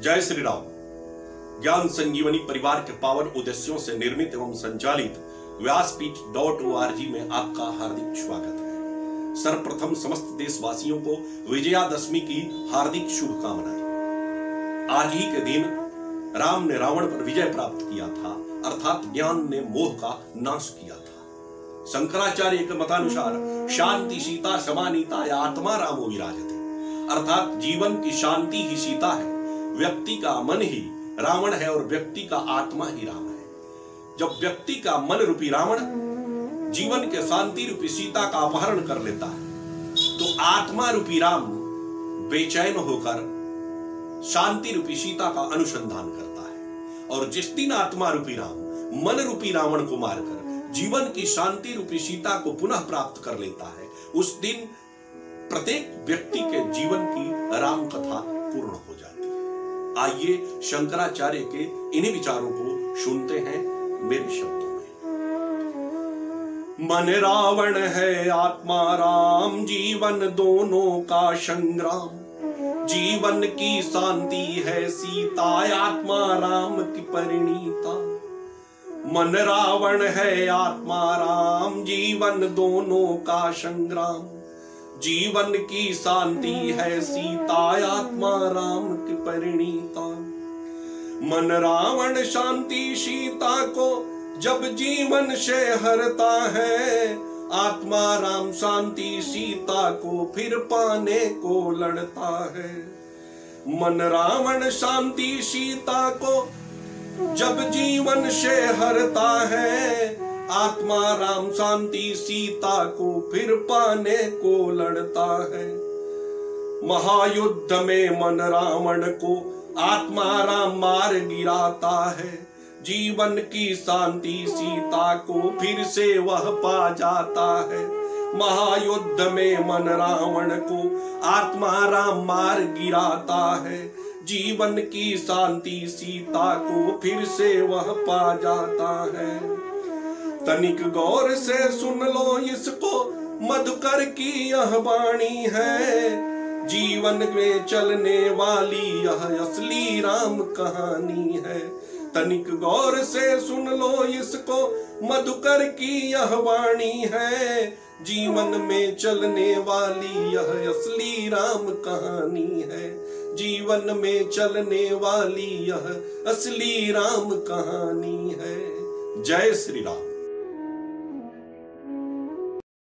जय श्री राम। ज्ञान संजीवनी परिवार के पावन उद्देश्यों से निर्मित एवं संचालित व्यासपीठ डॉट ओ में आपका हार्दिक स्वागत है। सर्वप्रथम समस्त देशवासियों को विजयादशमी की हार्दिक शुभकामनाएँ। आज ही के दिन राम ने रावण पर विजय प्राप्त किया था, अर्थात ज्ञान ने मोह का नाश किया था। शंकराचार्य के मतानुसार शांति, सीता, समानीता या आत्मा रामो विराजते। अर्थात जीवन की शांति ही सीता है। व्यक्ति का मन ही रावण है और व्यक्ति का आत्मा ही राम है। जब व्यक्ति का मन रूपी रावण जीवन के शांति रूपी सीता का अपहरण कर लेता है तो आत्मा रूपी राम बेचैन होकर शांति रूपी सीता का अनुसंधान करता है। और जिस दिन आत्मा रूपी राम, मन रूपी रावण को मारकर जीवन की शांति रूपी सीता को पुनः प्राप्त कर लेता है, उस दिन प्रत्येक व्यक्ति के जीवन की राम कथा पूर्ण हो जाती है। आइए शंकराचार्य के इन्हीं विचारों को सुनते हैं मेरे शब्दों में। मन रावण है, आत्मा राम, जीवन दोनों का संग्राम। जीवन की शांति है, सीता, आत्मा राम की परिणीता। मन रावण है, आत्मा राम, जीवन दोनों का संग्राम। जीवन की शांति है सीता, आत्मा राम की परिणीता। मन रावण शांति सीता को जब जीवन से हरता है, आत्मा राम शांति सीता को फिर पाने को लड़ता है। मन रावण शांति सीता को जब जीवन से हरता है आत्मा राम शांति सीता को फिर पाने को लड़ता है। महायुद्ध में मन रावण को आत्मा राम मार गिराता है। जीवन की शांति सीता को फिर से वह पा जाता है। महायुद्ध में मन रावण को आत्मा राम मार गिराता है। जीवन की शांति सीता को फिर से वह पा जाता है। तनिक गौर से सुन लो इसको मधुकर की यह वाणी है। जीवन में चलने वाली यह असली राम कहानी है। तनिक गौर से सुन लो इसको मधुकर की यह वाणी है। जीवन में चलने वाली यह असली राम कहानी है। जीवन में चलने वाली यह असली राम कहानी है। जय श्री राम।